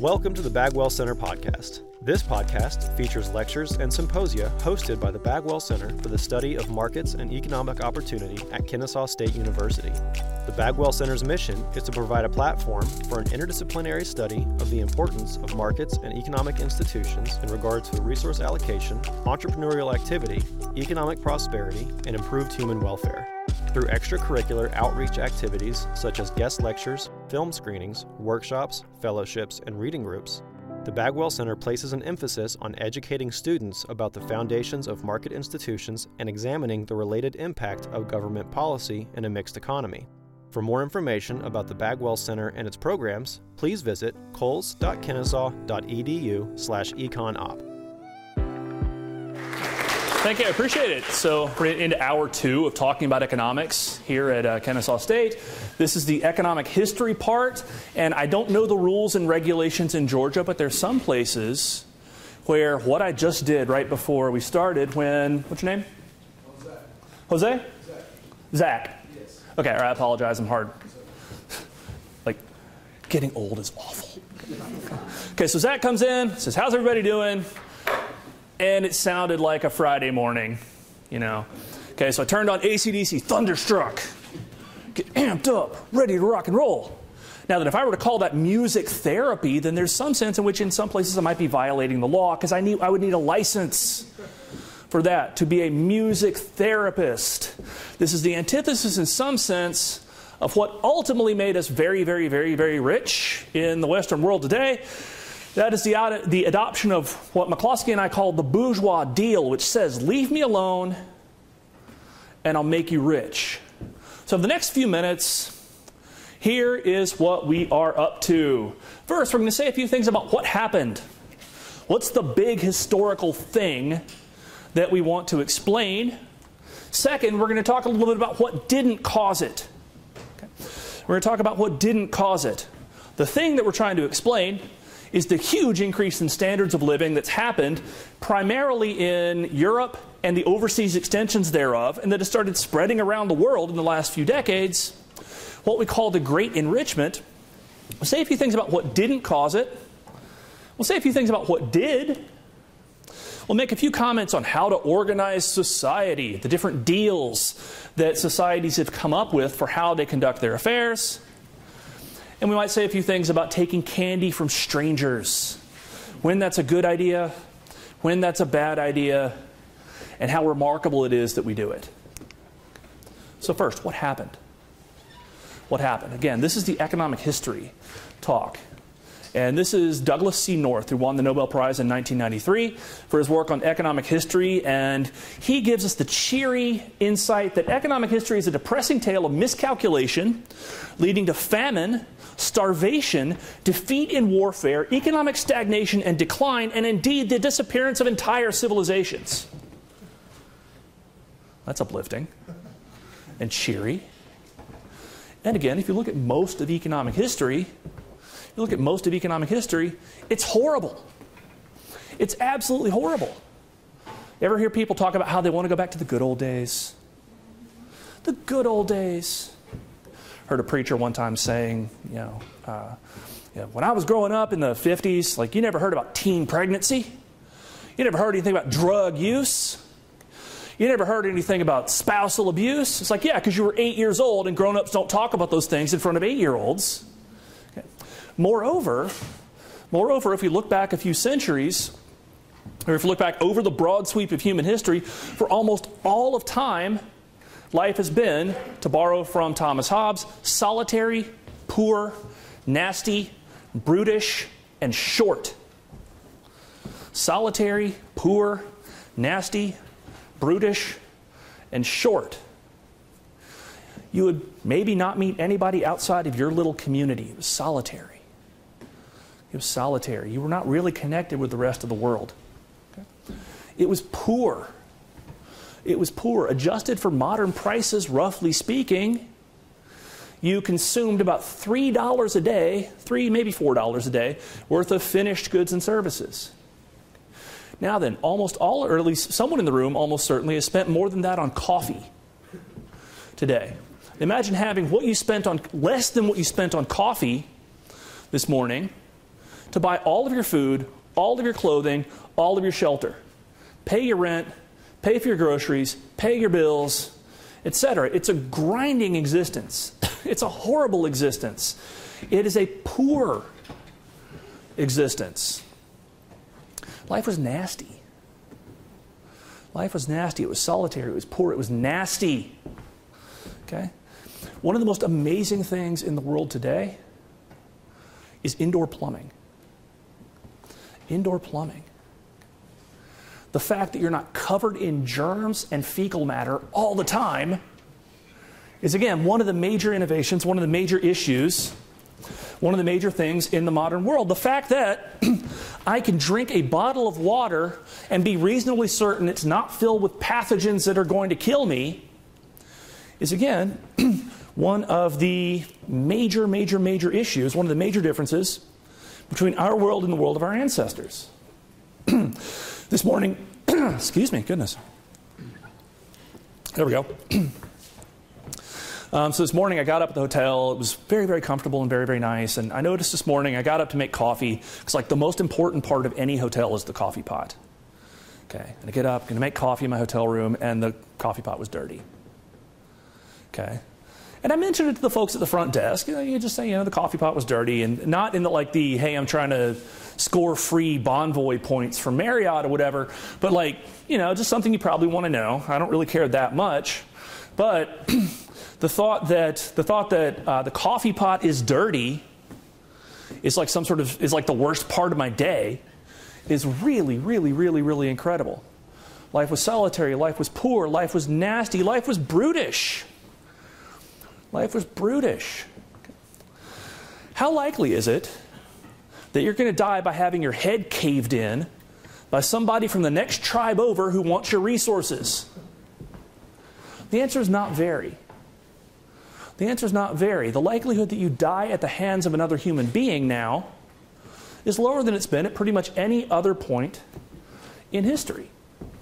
Welcome to the Bagwell Center podcast. This podcast features lectures and symposia hosted by the Bagwell Center for the Study of Markets and Economic Opportunity at Kennesaw State University. The Bagwell Center's mission is to provide a platform for an interdisciplinary study of the importance of markets and economic institutions in regard to resource allocation, entrepreneurial activity, economic prosperity, and improved human welfare. Through extracurricular outreach activities such as guest lectures, film screenings, workshops, fellowships, and reading groups, the Bagwell Center places an emphasis on educating students about the foundations of market institutions and examining the related impact of government policy in a mixed economy. For more information about the Bagwell Center and its programs, please visit coles.kennesaw.edu/econop. Thank you. I appreciate it. So, we're into hour two of talking about economics here at uh, Kennesaw State. This is the economic history part, and I don't know the rules and regulations in Georgia, but there's some places where what I just did right before we started, when, what's your name? Jose. Jose? Zach. Zach. Yes. Okay, I apologize. I'm hard. like, getting old is awful. Okay, so Zach comes in, says, How's everybody doing? And it sounded like a Friday morning, you know. Okay, so I turned on ACDC, Thunderstruck, get amped up, ready to rock and roll. Now, that if I were to call that music therapy, then there's some sense in which, in some places, I might be violating the law because I, need, I would need a license for that to be a music therapist. This is the antithesis, in some sense, of what ultimately made us very, very, very, very rich in the Western world today that is the, the adoption of what McCloskey and I call the bourgeois deal, which says, Leave me alone and I'll make you rich. So, the next few minutes, here is what we are up to. First, we're going to say a few things about what happened. What's the big historical thing that we want to explain? Second, we're going to talk a little bit about what didn't cause it. Okay. We're going to talk about what didn't cause it. The thing that we're trying to explain is the huge increase in standards of living that's happened primarily in Europe and the overseas extensions thereof, and that has started spreading around the world in the last few decades. What we call the Great Enrichment. We'll say a few things about what didn't cause it. We'll say a few things about what did. We'll make a few comments on how to organize society, the different deals that societies have come up with for how they conduct their affairs. And we might say a few things about taking candy from strangers, when that's a good idea, when that's a bad idea, and how remarkable it is that we do it. So, first, what happened? What happened? Again, this is the economic history talk. And this is Douglass C. North, who won the Nobel Prize in 1993 for his work on economic history. And he gives us the cheery insight that economic history is a depressing tale of miscalculation leading to famine, starvation, defeat in warfare, economic stagnation and decline, and indeed the disappearance of entire civilizations. That's uplifting and cheery. And again, if you look at most of economic history, you look at most of economic history, it's horrible. It's absolutely horrible. You ever hear people talk about how they want to go back to the good old days? The good old days. Heard a preacher one time saying, you know, uh, you know, when I was growing up in the 50s, like you never heard about teen pregnancy. You never heard anything about drug use. You never heard anything about spousal abuse. It's like, yeah, because you were eight years old and grown ups don't talk about those things in front of eight year olds. Moreover, moreover, if we look back a few centuries, or if we look back over the broad sweep of human history, for almost all of time, life has been, to borrow from Thomas Hobbes, solitary, poor, nasty, brutish, and short. Solitary, poor, nasty, brutish, and short. You would maybe not meet anybody outside of your little community. It was solitary. It was solitary. You were not really connected with the rest of the world. Okay? It was poor. It was poor. Adjusted for modern prices, roughly speaking, you consumed about $3 a day, 3 maybe $4 a day, worth of finished goods and services. Now then, almost all, or at least someone in the room almost certainly, has spent more than that on coffee today. Imagine having what you spent on, less than what you spent on coffee this morning to buy all of your food, all of your clothing, all of your shelter, pay your rent, pay for your groceries, pay your bills, etc. It's a grinding existence. It's a horrible existence. It is a poor existence. Life was nasty. Life was nasty. It was solitary. It was poor. It was nasty. Okay? One of the most amazing things in the world today is indoor plumbing. Indoor plumbing. The fact that you're not covered in germs and fecal matter all the time is, again, one of the major innovations, one of the major issues, one of the major things in the modern world. The fact that I can drink a bottle of water and be reasonably certain it's not filled with pathogens that are going to kill me is, again, one of the major, major, major issues, one of the major differences between our world and the world of our ancestors. this morning, excuse me, goodness. There we go. um, so this morning I got up at the hotel. It was very, very comfortable and very, very nice. And I noticed this morning I got up to make coffee because, like, the most important part of any hotel is the coffee pot. Okay, and I get up, going to make coffee in my hotel room, and the coffee pot was dirty. Okay, and I mentioned it to the folks at the front desk. You, know, you just say, you know, the coffee pot was dirty, and not in the like the hey, I'm trying to score free Bonvoy points from Marriott or whatever, but like you know, just something you probably want to know. I don't really care that much, but the thought that the thought that uh, the coffee pot is dirty is like some sort of is like the worst part of my day is really, really, really, really incredible. Life was solitary. Life was poor. Life was nasty. Life was brutish. Life was brutish. How likely is it that you're going to die by having your head caved in by somebody from the next tribe over who wants your resources? The answer is not very. The answer is not very. The likelihood that you die at the hands of another human being now is lower than it's been at pretty much any other point in history.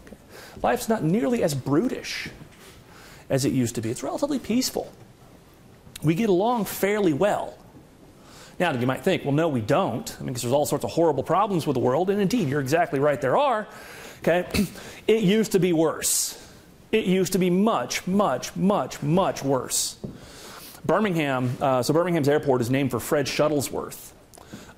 Okay. Life's not nearly as brutish as it used to be, it's relatively peaceful we get along fairly well. Now, you might think, well, no, we don't. I mean, because there's all sorts of horrible problems with the world, and indeed, you're exactly right, there are. Okay? It used to be worse. It used to be much, much, much, much worse. Birmingham, uh, so Birmingham's airport is named for Fred Shuttlesworth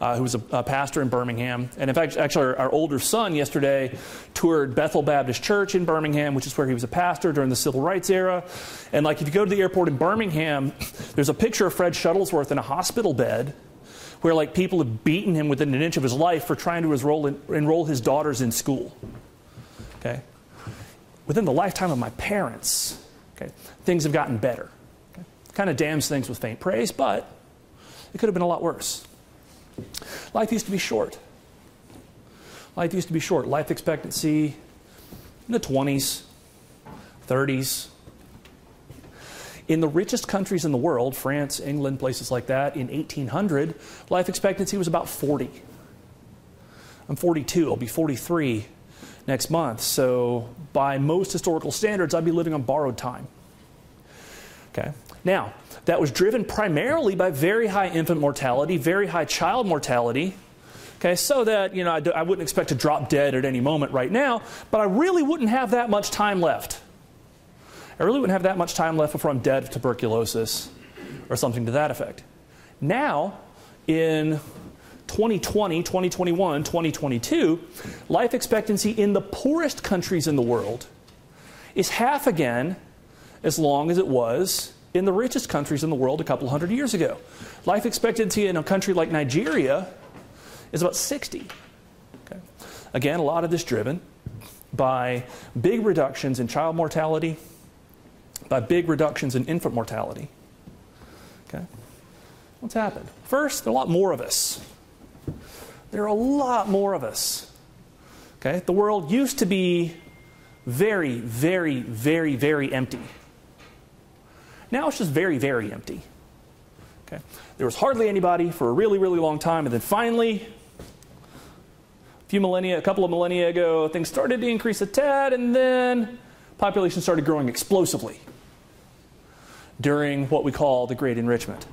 uh, who was a, a, pastor in Birmingham. And in fact, actually, our, our, older son yesterday toured Bethel Baptist Church in Birmingham, which is where he was a pastor during the civil rights era. And like, if you go to the airport in Birmingham, there's a picture of Fred Shuttlesworth in a hospital bed where like people have beaten him within an inch of his life for trying to enroll, in, enroll his daughters in school. Okay? Within the lifetime of my parents, okay, things have gotten better. Okay? Kind of damns things with faint praise, but it could have been a lot worse. Life used to be short. Life used to be short. Life expectancy in the 20s, 30s. In the richest countries in the world, France, England, places like that, in 1800, life expectancy was about 40. I'm 42, I'll be 43 next month. So, by most historical standards, I'd be living on borrowed time. Okay? Now, that was driven primarily by very high infant mortality, very high child mortality. Okay, so that, you know, I, I wouldn't expect to drop dead at any moment right now, but I really wouldn't have that much time left. I really wouldn't have that much time left before I'm dead of tuberculosis or something to that effect. Now, in 2020, 2021, 2022, life expectancy in the poorest countries in the world is half again as long as it was in the richest countries in the world a couple hundred years ago. Life expectancy in a country like Nigeria is about 60. Okay. Again, a lot of this driven by big reductions in child mortality, by big reductions in infant mortality. Okay? What's happened? First, there are a lot more of us. There are a lot more of us. Okay? The world used to be very, very, very, very empty. Now it's just very, very empty. Okay? There was hardly anybody for a really, really long time, and then finally, a few millennia, a couple of millennia ago, things started to increase a tad, and then population started growing explosively during what we call the Great Enrichment.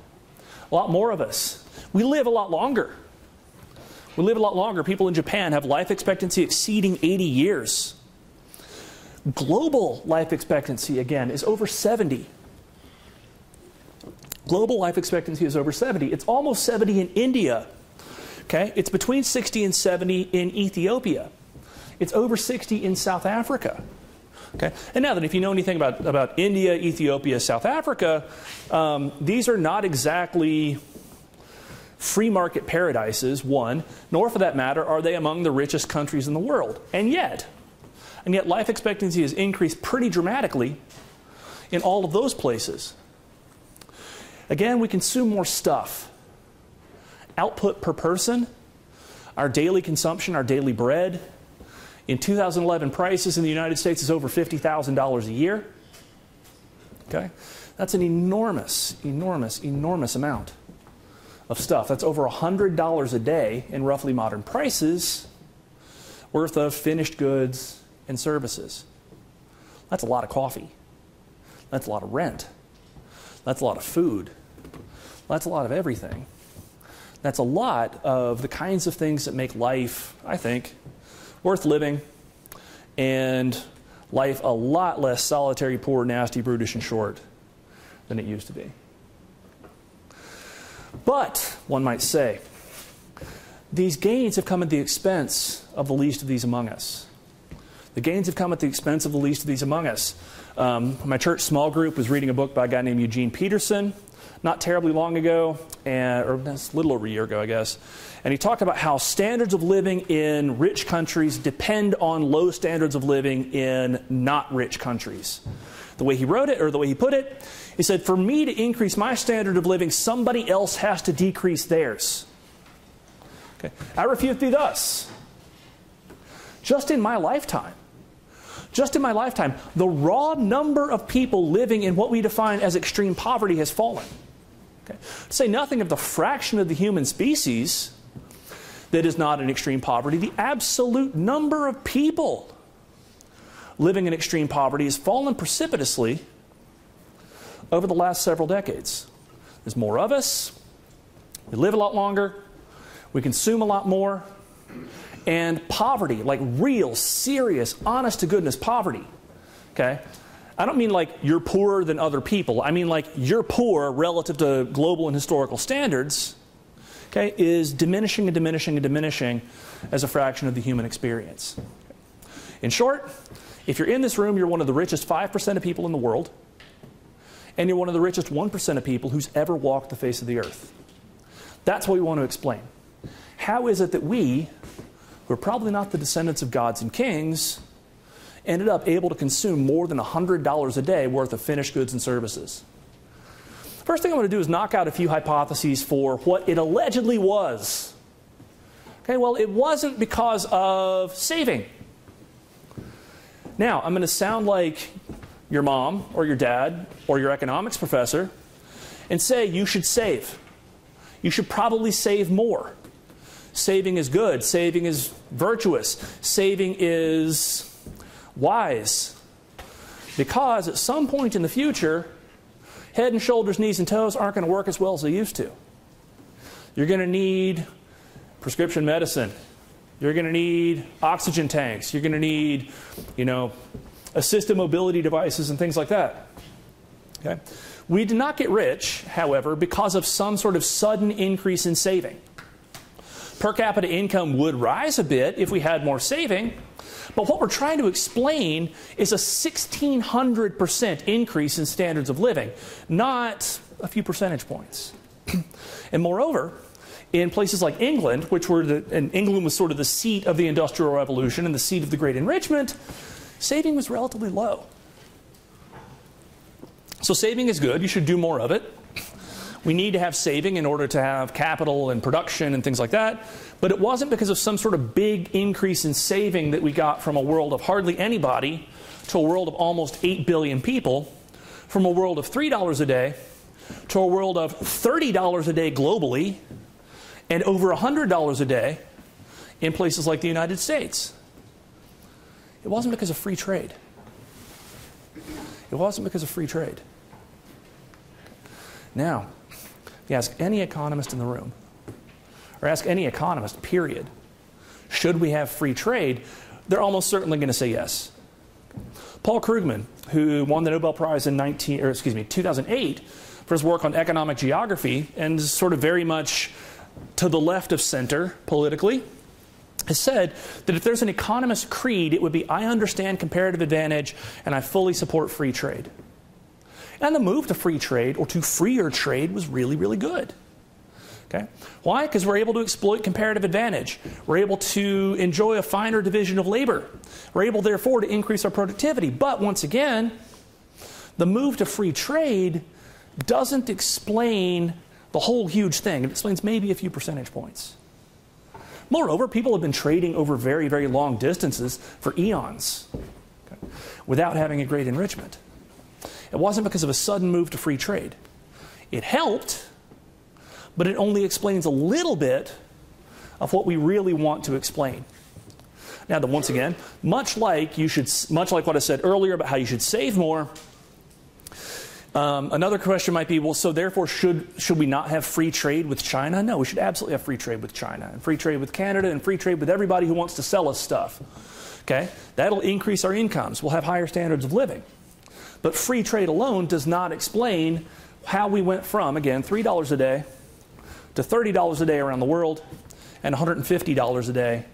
A lot more of us. We live a lot longer. We live a lot longer. People in Japan have life expectancy exceeding 80 years. Global life expectancy, again, is over 70. Global life expectancy is over 70. It's almost 70 in India. Okay? It's between 60 and 70 in Ethiopia. It's over 60 in South Africa. Okay? And now that if you know anything about, about India, Ethiopia, South Africa, um, these are not exactly free market paradises, one, nor for that matter are they among the richest countries in the world. And yet, and yet life expectancy has increased pretty dramatically in all of those places. Again, we consume more stuff. Output per person, our daily consumption, our daily bread. In 2011, prices in the United States is over $50,000 a year. Okay? That's an enormous, enormous, enormous amount of stuff. That's over $100 a day in roughly modern prices worth of finished goods and services. That's a lot of coffee. That's a lot of rent. That's a lot of food. That's a lot of everything. That's a lot of the kinds of things that make life, I think, worth living and life a lot less solitary, poor, nasty, brutish, and short than it used to be. But, one might say, these gains have come at the expense of the least of these among us. The gains have come at the expense of the least of these among us. Um, my church small group was reading a book by a guy named Eugene Peterson not terribly long ago, and, or that's a little over a year ago, I guess. And he talked about how standards of living in rich countries depend on low standards of living in not rich countries. The way he wrote it, or the way he put it, he said, For me to increase my standard of living, somebody else has to decrease theirs. Okay. I refute thee thus. Just in my lifetime, just in my lifetime, the raw number of people living in what we define as extreme poverty has fallen. Okay. To say nothing of the fraction of the human species that is not in extreme poverty, the absolute number of people living in extreme poverty has fallen precipitously over the last several decades. There's more of us, we live a lot longer, we consume a lot more, and poverty, like real, serious, honest to goodness poverty, okay? I don't mean like you're poorer than other people. I mean like you're poor relative to global and historical standards, okay, is diminishing and diminishing and diminishing as a fraction of the human experience. In short, if you're in this room, you're one of the richest 5% of people in the world, and you're one of the richest 1% of people who's ever walked the face of the earth. That's what we want to explain. How is it that we, who are probably not the descendants of gods and kings, ended up able to consume more than $100 a day worth of finished goods and services. First thing I'm going to do is knock out a few hypotheses for what it allegedly was. Okay, well, it wasn't because of saving. Now, I'm going to sound like your mom or your dad or your economics professor and say you should save. You should probably save more. Saving is good, saving is virtuous, saving is wise. Because at some point in the future, head and shoulders, knees, and toes aren't going to work as well as they used to. You're going to need prescription medicine. You're going to need oxygen tanks. You're going to need, you know, assisted mobility devices and things like that. Okay? We did not get rich, however, because of some sort of sudden increase in saving. Per capita income would rise a bit if we had more saving, but what we're trying to explain is a 1600% increase in standards of living, not a few percentage points. and moreover, in places like England, which were the, and England was sort of the seat of the Industrial Revolution and the seat of the Great Enrichment, saving was relatively low. So saving is good. You should do more of it. We need to have saving in order to have capital and production and things like that. But it wasn't because of some sort of big increase in saving that we got from a world of hardly anybody to a world of almost 8 billion people, from a world of $3 a day to a world of $30 a day globally and over $100 a day in places like the United States. It wasn't because of free trade. It wasn't because of free trade. Now, you ask any economist in the room, or ask any economist, period, should we have free trade, they're almost certainly going to say yes. Paul Krugman, who won the Nobel Prize in 19, or excuse me, 2008 for his work on economic geography and is sort of very much to the left of center politically, has said that if there's an economist creed, it would be I understand comparative advantage and I fully support free trade. And the move to free trade or to freer trade was really, really good. Okay? Why? Because we're able to exploit comparative advantage. We're able to enjoy a finer division of labor. We're able, therefore, to increase our productivity. But once again, the move to free trade doesn't explain the whole huge thing. It explains maybe a few percentage points. Moreover, people have been trading over very, very long distances for eons okay, without having a great enrichment. It wasn't because of a sudden move to free trade. It helped, but it only explains a little bit of what we really want to explain. Now, then, once again, much like you should, much like what I said earlier about how you should save more, um, another question might be, well, so therefore, should should we not have free trade with China? No, we should absolutely have free trade with China and free trade with Canada and free trade with everybody who wants to sell us stuff. Okay, that'll increase our incomes. We'll have higher standards of living. But free trade alone does not explain how we went from again three dollars a day to thirty dollars a day around the world and 150 dollars a day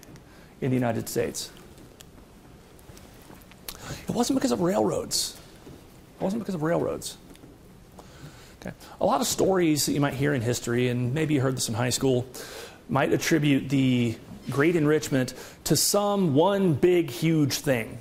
in the United States. It wasn't because of railroads. It wasn't because of railroads. Okay. A lot of stories that you might hear in history, and maybe you heard this in high school, might attribute the great enrichment to some one big, huge thing.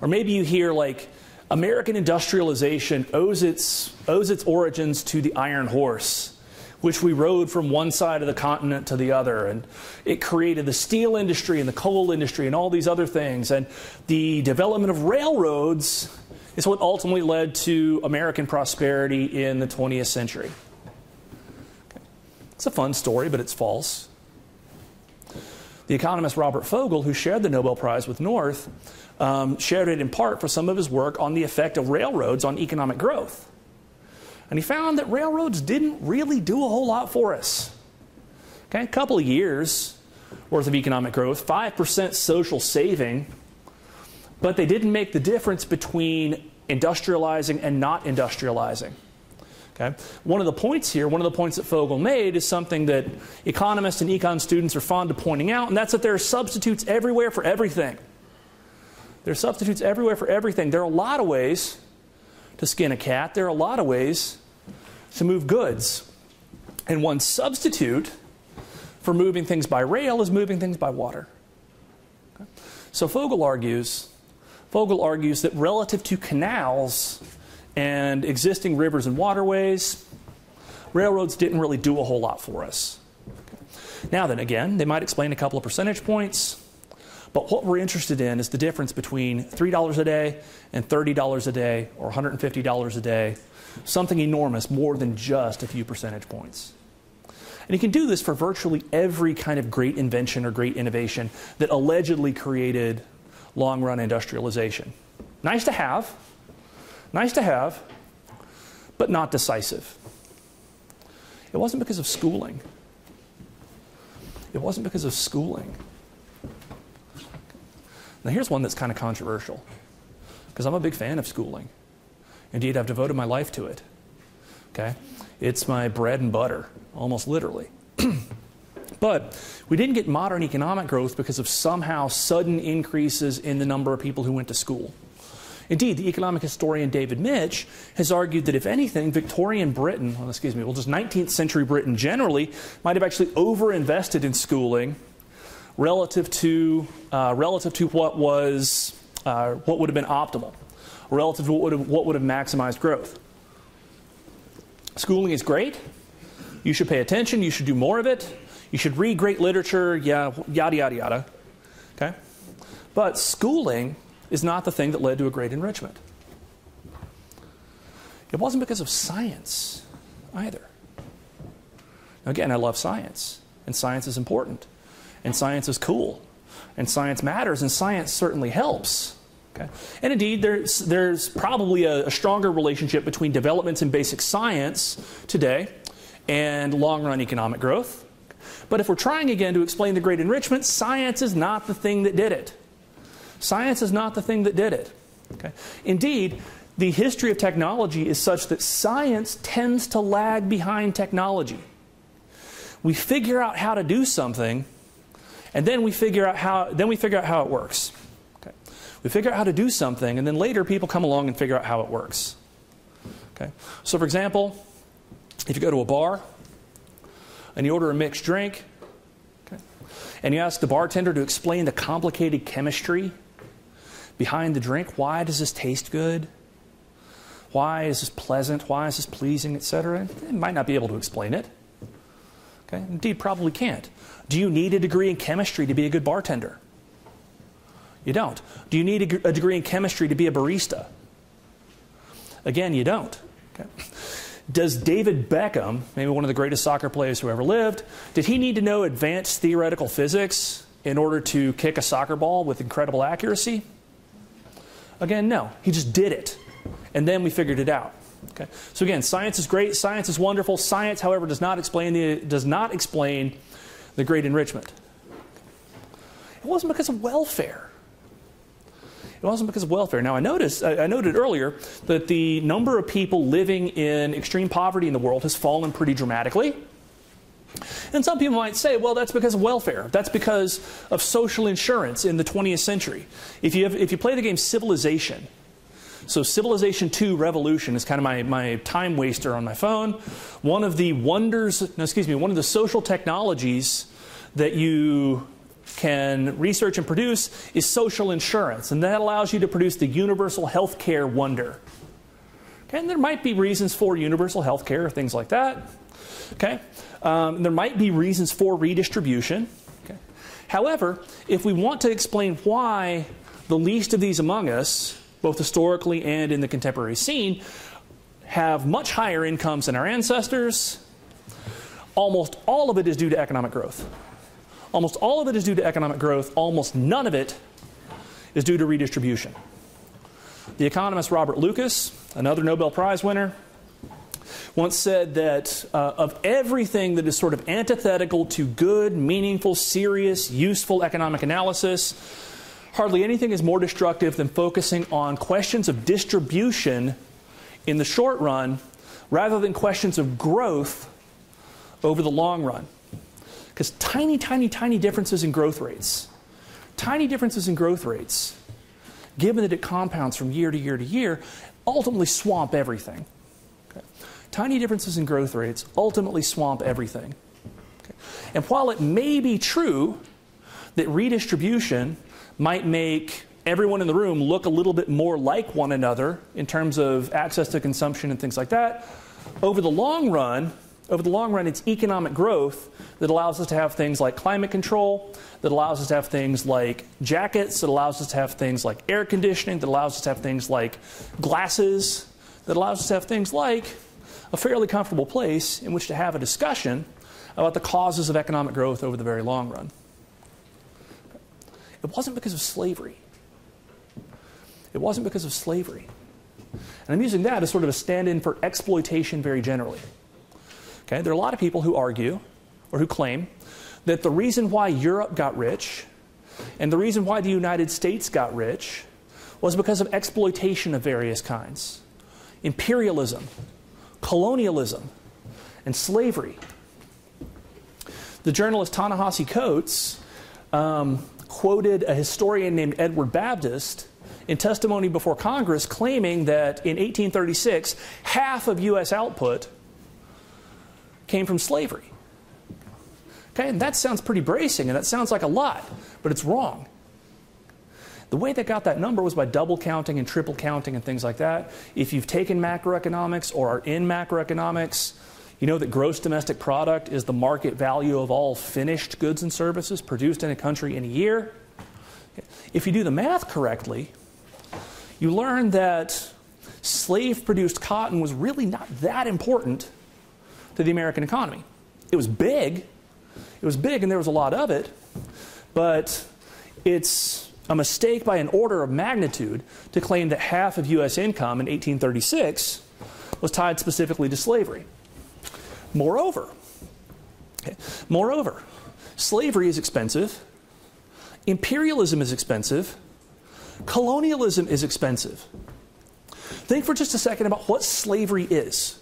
Or maybe you hear, like, American industrialization owes its, owes its origins to the iron horse, which we rode from one side of the continent to the other. And it created the steel industry and the coal industry and all these other things. And the development of railroads is what ultimately led to American prosperity in the 20th century. It's a fun story, but it's false. The economist Robert Fogel, who shared the Nobel Prize with North, um, shared it in part for some of his work on the effect of railroads on economic growth. And he found that railroads didn't really do a whole lot for us. Okay, a couple of years worth of economic growth, 5% social saving but they didn't make the difference between industrializing and not industrializing. Okay? One of the points here, one of the points that Fogel made, is something that economists and econ students are fond of pointing out, and that's that there are substitutes everywhere for everything. There are substitutes everywhere for everything. There are a lot of ways to skin a cat, there are a lot of ways to move goods. And one substitute for moving things by rail is moving things by water. Okay? So Fogel argues Fogel argues that relative to canals and existing rivers and waterways, railroads didn't really do a whole lot for us. Now, then again, they might explain a couple of percentage points, but what we're interested in is the difference between $3 a day and $30 a day or $150 a day, something enormous, more than just a few percentage points. And you can do this for virtually every kind of great invention or great innovation that allegedly created long run industrialization. Nice to have, nice to have, but not decisive. It wasn't because of schooling. It wasn't because of schooling. Now, here's one that's kind of controversial because I'm a big fan of schooling. Indeed, I've devoted my life to it. Okay? It's my bread and butter, almost literally. But we didn't get modern economic growth because of somehow sudden increases in the number of people who went to school. Indeed, the economic historian David Mitch has argued that if anything, Victorian Britain, well, excuse me, well, just 19th century Britain generally, might have actually overinvested in schooling relative to, uh, relative to what was, uh, what would have been optimal, relative to what would have, what would have maximized growth. Schooling is great. You should pay attention. You should do more of it. You should read great literature, yeah, yada, yada, yada. Okay? But schooling is not the thing that led to a great enrichment. It wasn't because of science either. Now, again, I love science, and science is important, and science is cool, and science matters, and science certainly helps. Okay? And indeed, there's, there's probably a, a stronger relationship between developments in basic science today and long run economic growth. But if we're trying again to explain the great enrichment, science is not the thing that did it. Science is not the thing that did it. Okay? Indeed, the history of technology is such that science tends to lag behind technology. We figure out how to do something, and then we figure out how, then we figure out how it works. Okay? We figure out how to do something, and then later people come along and figure out how it works. Okay? So, for example, if you go to a bar and you order a mixed drink, and you ask the bartender to explain the complicated chemistry behind the drink, why does this taste good? Why is this pleasant? Why is this pleasing, etc.? It might not be able to explain it. Okay? Indeed, probably can't. Do you need a degree in chemistry to be a good bartender? You don't. Do you need a, degree in chemistry to be a barista? Again, you don't. Okay. Does David Beckham, maybe one of the greatest soccer players who ever lived, did he need to know advanced theoretical physics in order to kick a soccer ball with incredible accuracy? Again, no. He just did it and then we figured it out. Okay? So again, science is great, science is wonderful. Science, however, does not explain the, does not explain the great enrichment. It wasn't because of welfare. It wasn't because of welfare. Now, I noticed, I noted earlier that the number of people living in extreme poverty in the world has fallen pretty dramatically. And some people might say, well, that's because of welfare. That's because of social insurance in the 20th century. If you, have, if you play the game Civilization, so Civilization 2 Revolution is kind of my, my time waster on my phone. One of the wonders, no, excuse me, one of the social technologies that you can research and produce is social insurance, and that allows you to produce the universal health care wonder. And there might be reasons for universal health care, or things like that. Okay, um, there might be reasons for redistribution. Okay. However, if we want to explain why the least of these among us both historically and in the contemporary scene, have much higher incomes than our ancestors. Almost all of it is due to economic growth. Almost all of it is due to economic growth. Almost none of it is due to redistribution. The economist Robert Lucas, another Nobel Prize winner, once said that uh, of everything that is sort of antithetical to good, meaningful, serious, useful economic analysis, Hardly anything is more destructive than focusing on questions of distribution in the short run rather than questions of growth over the long run. Because tiny, tiny, tiny differences in growth rates, tiny differences in growth rates, given that it compounds from year to year to year, ultimately swamp everything. Okay. Tiny differences in growth rates ultimately swamp everything. Okay. And while it may be true that redistribution might make everyone in the room look a little bit more like one another in terms of access to consumption and things like that. Over the long run, over the long run, it's economic growth that allows us to have things like climate control, that allows us to have things like jackets, that allows us to have things like air conditioning, that allows us to have things like glasses, that allows us to have things like a fairly comfortable place in which to have a discussion about the causes of economic growth over the very long run. It wasn't because of slavery. It wasn't because of slavery. And I'm using that as sort of a stand in for exploitation very generally. Okay, there are a lot of people who argue or who claim that the reason why Europe got rich and the reason why the United States got rich was because of exploitation of various kinds imperialism, colonialism, and slavery. The journalist Ta-Nehisi Coates um, quoted a historian named Edward Baptist in testimony before Congress claiming that in 1836, half of U.S. output came from slavery. Okay, and that sounds pretty bracing, and that sounds like a lot, but it's wrong. The way they got that number was by double counting and triple counting and things like that. If you've taken macroeconomics or are in macroeconomics, you know that gross domestic product is the market value of all finished goods and services produced in a country in a year. If you do the math correctly, you learn that slave produced cotton was really not that important to the American economy. It was big, it was big, and there was a lot of it, but it's a mistake by an order of magnitude to claim that half of U.S. income in 1836 was tied specifically to slavery. Moreover, Okay. Moreover, slavery is expensive, imperialism is expensive, colonialism is expensive. Think for just a second about what slavery is.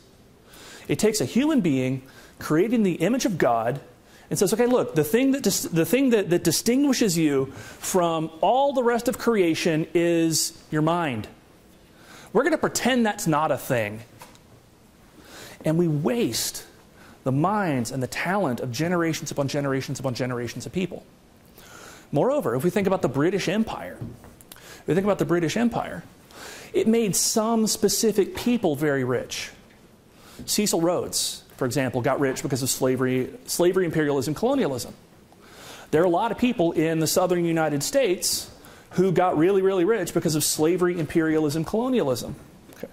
It takes a human being creating the image of God and says, okay, look, the thing, that, dis- the thing that, that distinguishes you from all the rest of creation is your mind. We're going to pretend that's not a thing. And we waste the minds and the talent of generations upon generations upon generations of people. Moreover, if we think about the British Empire, if we think about the British Empire, it made some specific people very rich. Cecil Rhodes, for example, got rich because of slavery, slavery, imperialism, colonialism. There are a lot of people in the southern United States who got really, really rich because of slavery, imperialism, colonialism. Okay.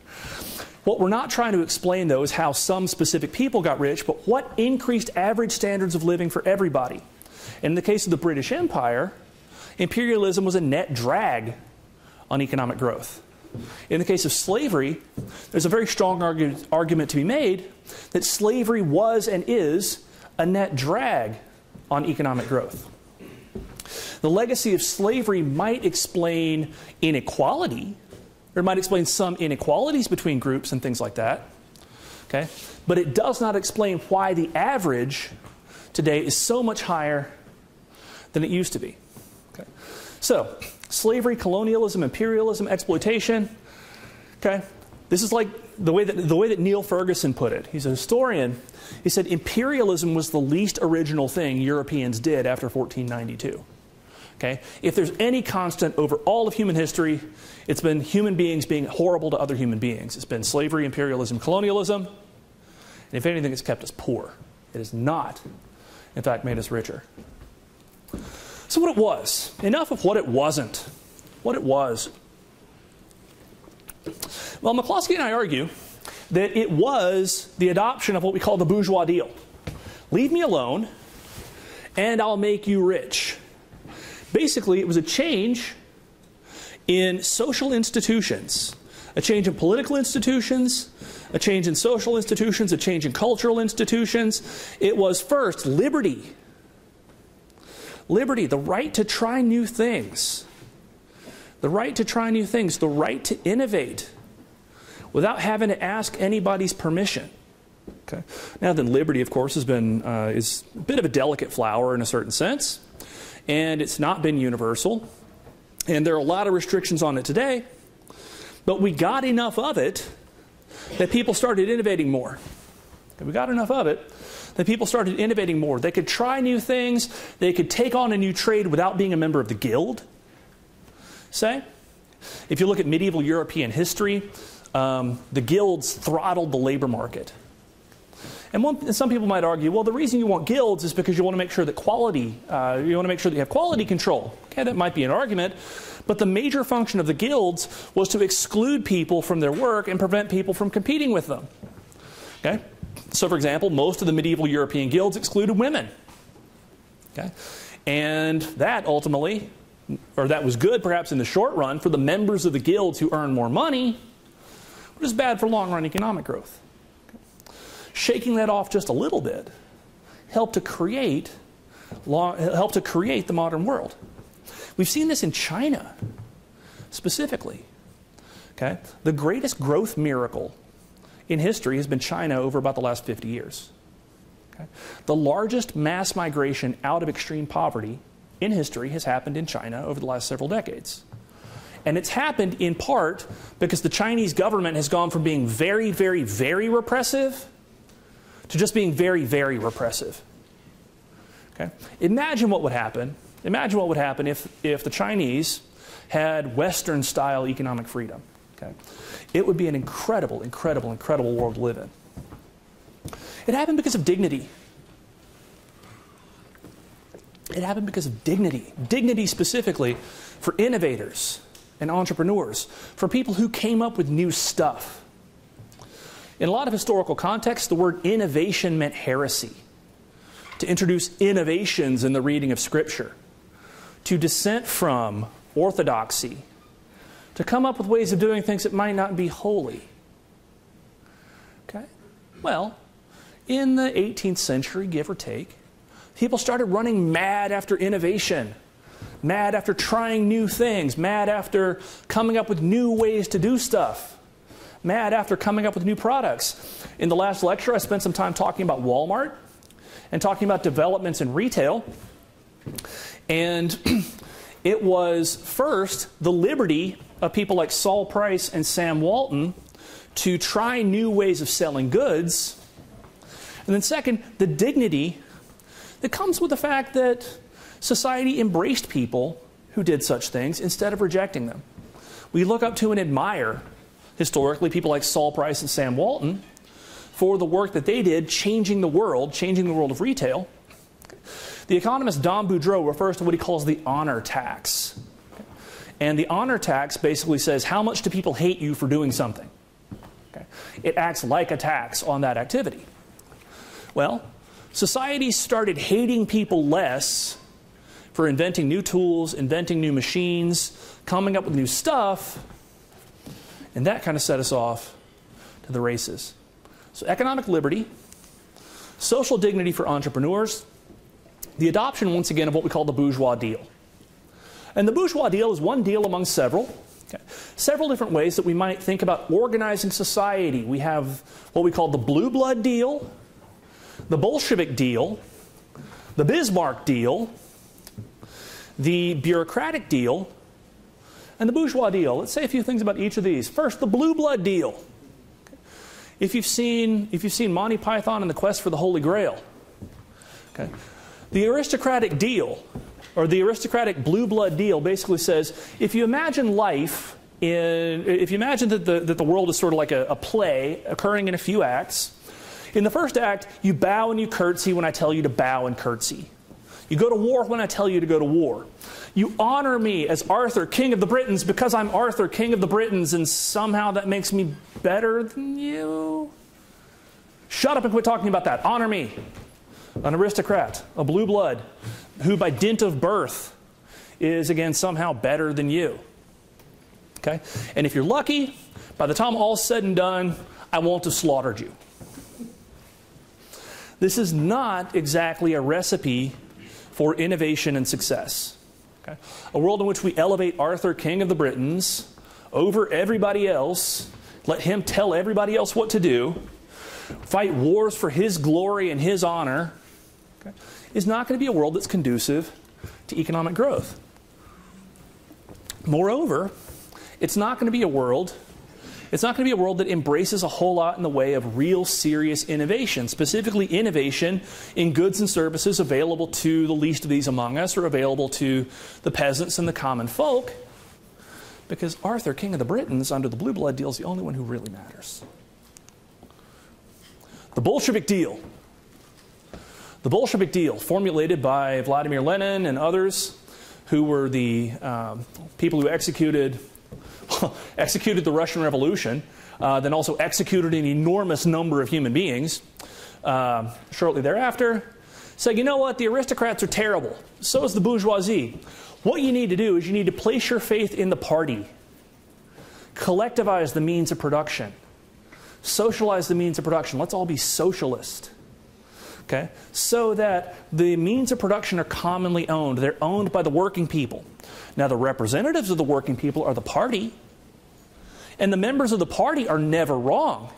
What we're not trying to explain, though, is how some specific people got rich, but what increased average standards of living for everybody. In the case of the British Empire, imperialism was a net drag on economic growth. In the case of slavery, there's a very strong argu- argument to be made that slavery was and is a net drag on economic growth. The legacy of slavery might explain inequality, or it might explain some inequalities between groups and things like that. Okay? But it does not explain why the average today is so much higher than it used to be. Okay? So, slavery, colonialism, imperialism, exploitation. Okay? This is like the way, that, the way that Niall Ferguson put it. He's a historian. He said imperialism was the least original thing Europeans did after 1492. Okay? If there's any constant over all of human history, it's been human beings being horrible to other human beings. It's been slavery, imperialism, colonialism. And if anything, it's kept us poor. It has not, in fact, made us richer. So, what it was, enough of what it wasn't. What it was. Well, McCloskey and I argue that it was the adoption of what we call the bourgeois deal. Leave me alone, and I'll make you rich. Basically, it was a change in social institutions, a change in political institutions, a change in social institutions, a change in cultural institutions. It was first liberty liberty, the right to try new things, the right to try new things, the right to innovate without having to ask anybody's permission. Okay. Now then, liberty, of course, has been uh, is a bit of a delicate flower in a certain sense, and it's not been universal, and there are a lot of restrictions on it today. But we got enough of it that people started innovating more. We got enough of it that people started innovating more. They could try new things, they could take on a new trade without being a member of the guild, say. If you look at medieval European history, um, the guilds throttled the labor market. And, one, and, some people might argue, well, the reason you want guilds is because you want to make sure that quality, uh, you want to make sure that you have quality control. Okay, that might be an argument. But the major function of the guilds was to exclude people from their work and prevent people from competing with them. Okay? So, for example, most of the medieval European guilds excluded women. Okay? And that ultimately, or that was good perhaps in the short run for the members of the guilds who earned more money, it's bad for long run economic growth. Shaking that off just a little bit helped to create helped to create the modern world. We've seen this in China specifically. Okay? The greatest growth miracle in history has been China over about the last 50 years. Okay? The largest mass migration out of extreme poverty in history has happened in China over the last several decades. And it's happened in part because the Chinese government has gone from being very, very, very repressive to just being very, very repressive. Okay? Imagine what would happen. Imagine what would happen if, if the Chinese had Western style economic freedom. Okay? It would be an incredible, incredible, incredible world to live in. It happened because of dignity. It happened because of dignity. Dignity specifically for innovators and entrepreneurs, for people who came up with new stuff. In a lot of historical contexts, the word innovation meant heresy. To introduce innovations in the reading of Scripture, to dissent from orthodoxy, to come up with ways of doing things that might not be holy. Okay? Well, in the 18th century, give or take, people started running mad after innovation, mad after trying new things, mad after coming up with new ways to do stuff, mad after coming up with new products. In the last lecture, I spent some time talking about Walmart and talking about developments in retail. And it was first the liberty of people like Sol Price and Sam Walton to try new ways of selling goods. And then, second, the dignity that comes with the fact that society embraced people who did such things instead of rejecting them. We look up to and admire, historically, people like Sol Price and Sam Walton for the work that they did changing the world, changing the world of retail. The economist Don Boudreaux refers to what he calls the honor tax. And the honor tax basically says how much do people hate you for doing something? Okay. It acts like a tax on that activity. Well, society started hating people less for inventing new tools, inventing new machines, coming up with new stuff, and that kind of set us off to the races. So, economic liberty, social dignity for entrepreneurs, the adoption, once again, of what we call the bourgeois deal. And the bourgeois deal is one deal among several. Okay. Several different ways that we might think about organizing society. We have what we call the blue blood deal, the Bolshevik deal, the Bismarck deal, the bureaucratic deal, and the bourgeois deal. Let's say a few things about each of these. First, the blue blood deal. If you've seen, if you've seen Monty Python and the Quest for the Holy Grail, okay, the aristocratic deal, or the aristocratic blue blood deal, basically says if you imagine life in, if you imagine that the, that the world is sort of like a, a play occurring in a few acts, in the first act, you bow and you curtsy when I tell you to bow and curtsy. You go to war when I tell you to go to war. You honor me as Arthur, King of the Britons, because I'm Arthur, King of the Britons, and somehow that makes me better than you. Shut up and quit talking about that. Honor me an aristocrat, a blue blood, who by dint of birth is again somehow better than you. Okay? And if you're lucky, by the time all's said and done, I won't have slaughtered you. This is not exactly a recipe for innovation and success. Okay? A world in which we elevate Arthur, king of the Britons, over everybody else, let him tell everybody else what to do, fight wars for his glory and his honor, okay, is not going to be a world that's conducive to economic growth. Moreover, it's not going to be a world it's not going to be a world that embraces a whole lot in the way of real serious innovation, specifically innovation in goods and services available to the least of these among us or available to the peasants and the common folk. Because Arthur, king of the Britons, under the blue blood deal, is the only one who really matters. The Bolshevik deal the Bolshevik deal, formulated by Vladimir Lenin and others who were the um, people who executed, executed the Russian Revolution, uh, then also executed an enormous number of human beings uh, shortly thereafter, said, you know what, the aristocrats are terrible. So is the bourgeoisie. What you need to do is you need to place your faith in the party, collectivize the means of production, socialize the means of production. Let's all be socialist okay? So that the means of production are commonly owned. They're owned by the working people. Now, the representatives of the working people are the party, and the members of the party are never wrong.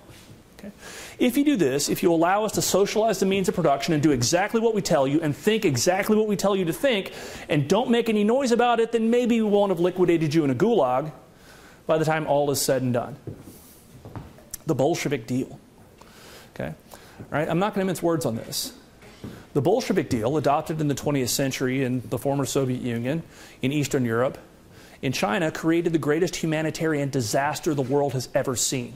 Okay? If you do this, if you allow us to socialize the means of production and do exactly what we tell you and think exactly what we tell you to think and don't make any noise about it, then maybe we won't have liquidated you in a gulag by the time all is said and done. The Bolshevik deal. Right? I'm not going to mince words on this. The Bolshevik deal, adopted in the 20th century in the former Soviet Union, in Eastern Europe, in China, created the greatest humanitarian disaster the world has ever seen.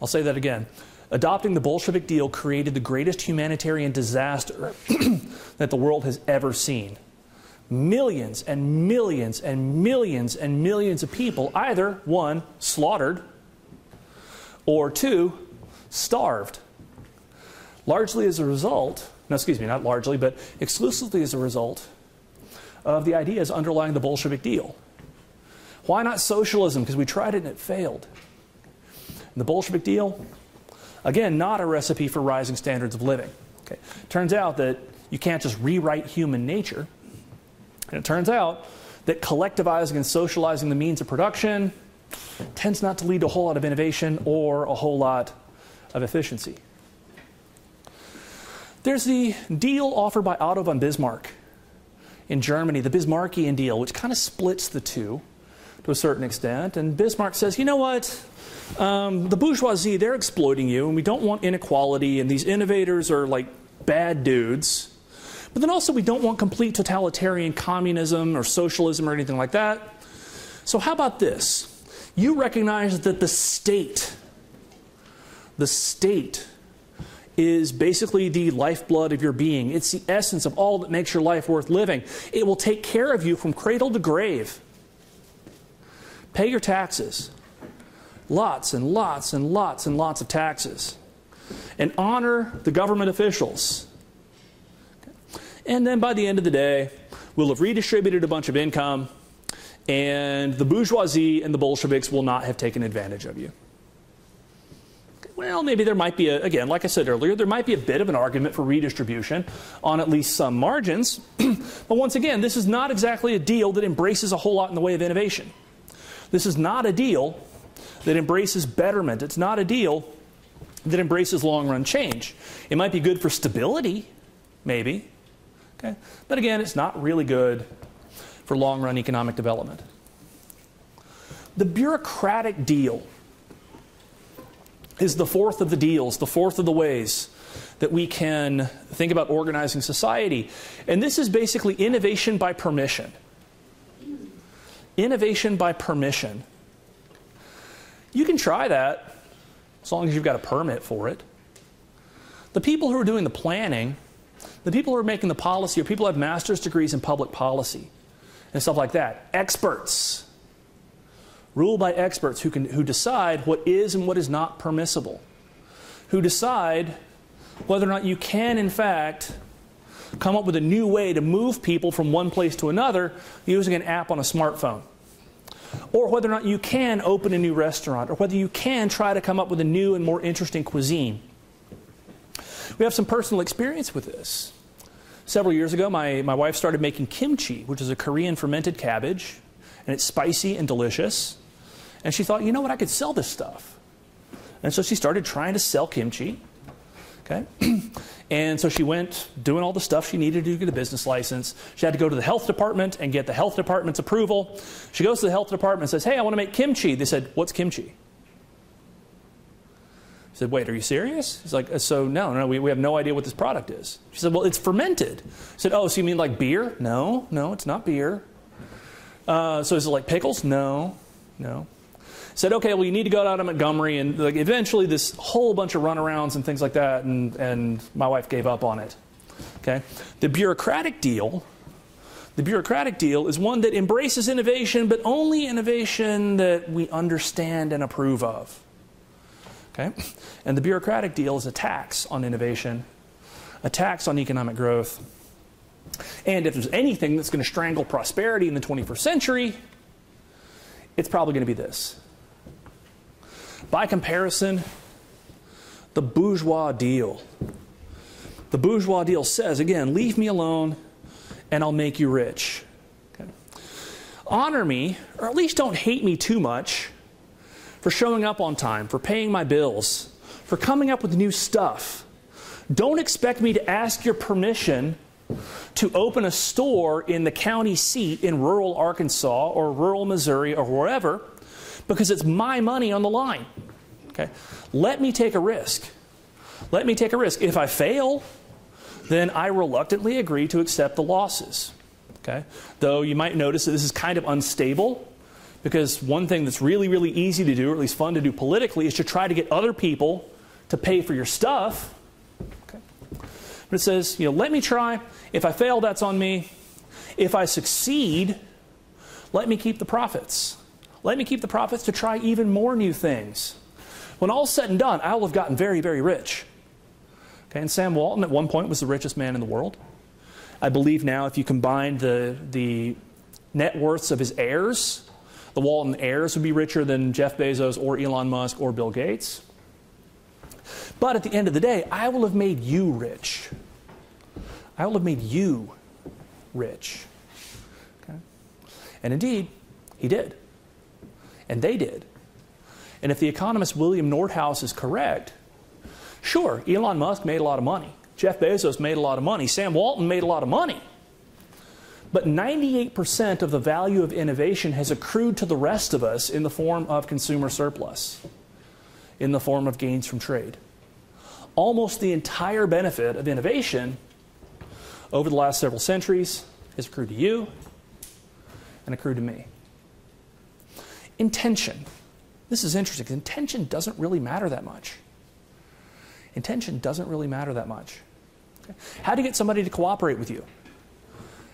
I'll say that again. Adopting the Bolshevik deal created the greatest humanitarian disaster that the world has ever seen. Millions and millions and millions and millions of people either, one, slaughtered, or two, starved. Largely as a result, no, excuse me, not largely, but exclusively as a result of the ideas underlying the Bolshevik deal. Why not socialism? Because we tried it and it failed. And the Bolshevik deal, Again, not a recipe for rising standards of living. Okay. Turns out that you can't just rewrite human nature. And it turns out that collectivizing and socializing the means of production tends not to lead to a whole lot of innovation or a whole lot of efficiency. There's the deal offered by Otto von Bismarck in Germany, the Bismarckian deal, which kind of splits the two to a certain extent. And Bismarck says, you know what? Um, the bourgeoisie, they're exploiting you, and we don't want inequality, and these innovators are like bad dudes. But then also, we don't want complete totalitarian communism or socialism or anything like that. So, how about this? You recognize that the state, the state, is basically the lifeblood of your being. It's the essence of all that makes your life worth living. It will take care of you from cradle to grave. Pay your taxes. Lots and lots and lots and lots of taxes. And honor the government officials. And then by the end of the day, we'll have redistributed a bunch of income, and the bourgeoisie and the Bolsheviks will not have taken advantage of you. Well, maybe there might be, a, again, like I said earlier, there might be a bit of an argument for redistribution on at least some margins. but once again, this is not exactly a deal that embraces a whole lot in the way of innovation. This is not a deal that embraces betterment. It's not a deal that embraces long run change. It might be good for stability, maybe. Okay? But again, it's not really good for long run economic development. The bureaucratic deal is the fourth of the deals, the fourth of the ways that we can think about organizing society. And this is basically innovation by permission innovation by permission. You can try that as long as you've got a permit for it. The people who are doing the planning, the people who are making the policy, are people who have master's degrees in public policy and stuff like that. Experts. Ruled by experts who, can, who decide what is and what is not permissible, who decide whether or not you can, in fact, come up with a new way to move people from one place to another using an app on a smartphone. Or whether or not you can open a new restaurant, or whether you can try to come up with a new and more interesting cuisine. We have some personal experience with this. Several years ago, my, my wife started making kimchi, which is a Korean fermented cabbage, and it's spicy and delicious. And she thought, you know what, I could sell this stuff. And so she started trying to sell kimchi. Okay? and so she went doing all the stuff she needed to get a business license. She had to go to the health department and get the health department's approval. She goes to the health department and says, Hey, I want to make kimchi. They said, What's kimchi? She said, Wait, are you serious? He's like, So, no, no, we, we have no idea what this product is. She said, Well, it's fermented. He said, Oh, so you mean like beer? No, no, it's not beer. Uh, so is it like pickles? No, no said, okay, well, you need to go out to Montgomery. And like, eventually, this whole bunch of runarounds and things like that, and, and my wife gave up on it. Okay? The bureaucratic deal. The bureaucratic deal is one that embraces innovation, but only innovation that we understand and approve of. Okay? And the bureaucratic deal is a tax on innovation, a tax on economic growth. And if there's anything that's going to strangle prosperity in the 21st century, it's probably going to be this by comparison, the bourgeois deal. The bourgeois deal says, again, leave me alone and I'll make you rich. Okay. Honor me, or at least don't hate me too much for showing up on time, for paying my bills, for coming up with new stuff. Don't expect me to ask your permission to open a store in the county seat in rural Arkansas or rural Missouri or wherever because it's my money on the line. Okay? Let me take a risk. Let me take a risk. If I fail, then I reluctantly agree to accept the losses. Okay? Though you might notice that this is kind of unstable because one thing that's really, really easy to do, or at least fun to do politically, is to try to get other people to pay for your stuff. Okay? But it says, you know, let me try. If I fail, that's on me. If I succeed, let me keep the profits. Let me keep the profits to try even more new things. When all's said and done, I will have gotten very, very rich. Okay, and Sam Walton at one point was the richest man in the world. I believe now, if you combine the, the net worths of his heirs, the Walton heirs would be richer than Jeff Bezos or Elon Musk or Bill Gates. But at the end of the day, I will have made you rich. I will have made you rich. Okay? And indeed, he did. And they did. And if the economist William Nordhaus is correct, sure, Elon Musk made a lot of money. Jeff Bezos made a lot of money. Sam Walton made a lot of money. But 98% of the value of innovation has accrued to the rest of us in the form of consumer surplus, in the form of gains from trade. Almost the entire benefit of innovation over the last several centuries has accrued to you and accrued to me. Intention. This is interesting intention doesn't really matter that much. Intention doesn't really matter that much. Okay? How do you get somebody to cooperate with you?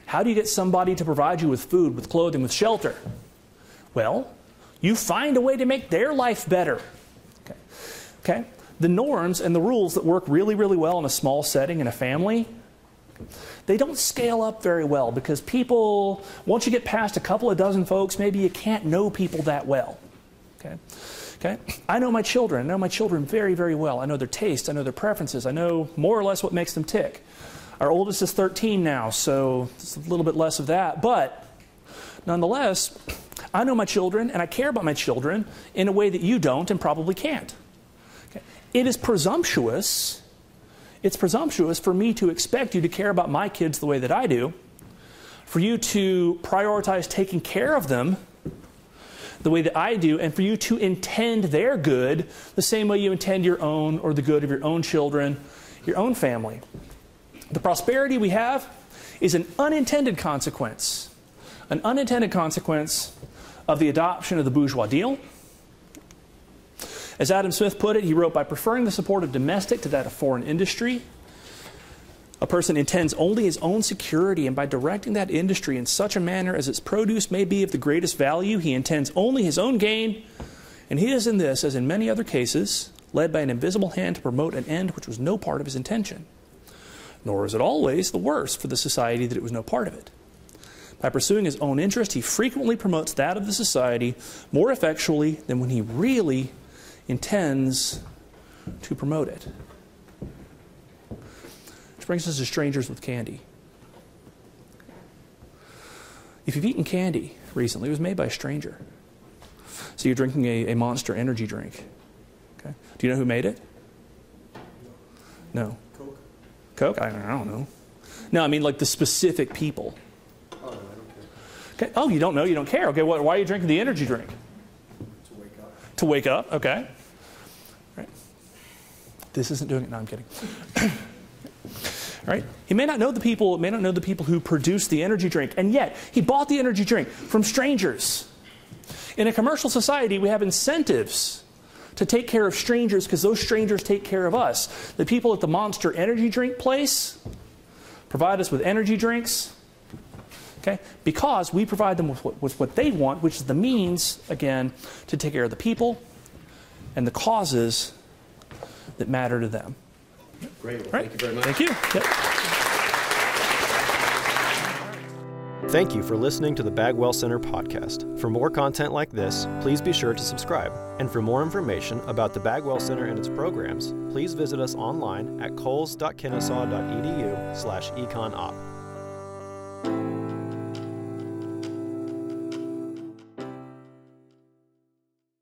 How do you get somebody to provide you with food, with clothing, with shelter? Well, you find a way to make their life better. Okay? okay? The norms and the rules that work really, really well in a small setting in a family, they don't scale up very well because people, once you get past a couple of dozen folks, maybe you can't know people that well. Okay? Okay? I know my children. I know my children very, very well. I know their tastes. I know their preferences. I know more or less what makes them tick. Our oldest is 13 now, so it's a little bit less of that. But nonetheless, I know my children and I care about my children in a way that you don't and probably can't. Okay? It is presumptuous. It's presumptuous for me to expect you to care about my kids the way that I do, for you to prioritize taking care of them the way that I do, and for you to intend their good the same way you intend your own or the good of your own children, your own family. The prosperity we have is an unintended consequence, an unintended consequence of the adoption of the bourgeois deal. As Adam Smith put it, he wrote, by preferring the support of domestic to that of foreign industry, a person intends only his own security, and by directing that industry in such a manner as its produce may be of the greatest value, he intends only his own gain, and he is in this, as in many other cases, led by an invisible hand to promote an end which was no part of his intention nor is it always the worse for the society that it was no part of it. By pursuing his own interest, he frequently promotes that of the society more effectually than when he really intends to promote it. Which brings us to strangers with candy. If you've eaten candy recently, it was made by a stranger. So you're drinking a, a monster energy drink. Okay. Do you know who made it? No. Coke? I, I don't know. No, I mean like the specific people. Oh, no, I don't Okay. Oh, you don't know? You don't care? Okay. What, why are you drinking the energy drink? To wake up. Okay. Right. This isn't doing it. No, I'm kidding. right? He may not know the people. May not know the people who produce the energy drink, and yet he bought the energy drink from strangers. In a commercial society, we have incentives to take care of strangers because those strangers take care of us. The people at the Monster Energy Drink place provide us with energy drinks. Okay? Because we provide them with what, with what they want, which is the means, again, to take care of the people and the causes that matter to them. Great. Well, Right? Thank you very much. Thank you. Yep. Thank you for listening to the Bagwell Center podcast. For more content like this, please be sure to subscribe. And for more information about the Bagwell Center and its programs, please visit us online at coles.kennesaw.edu slash econop.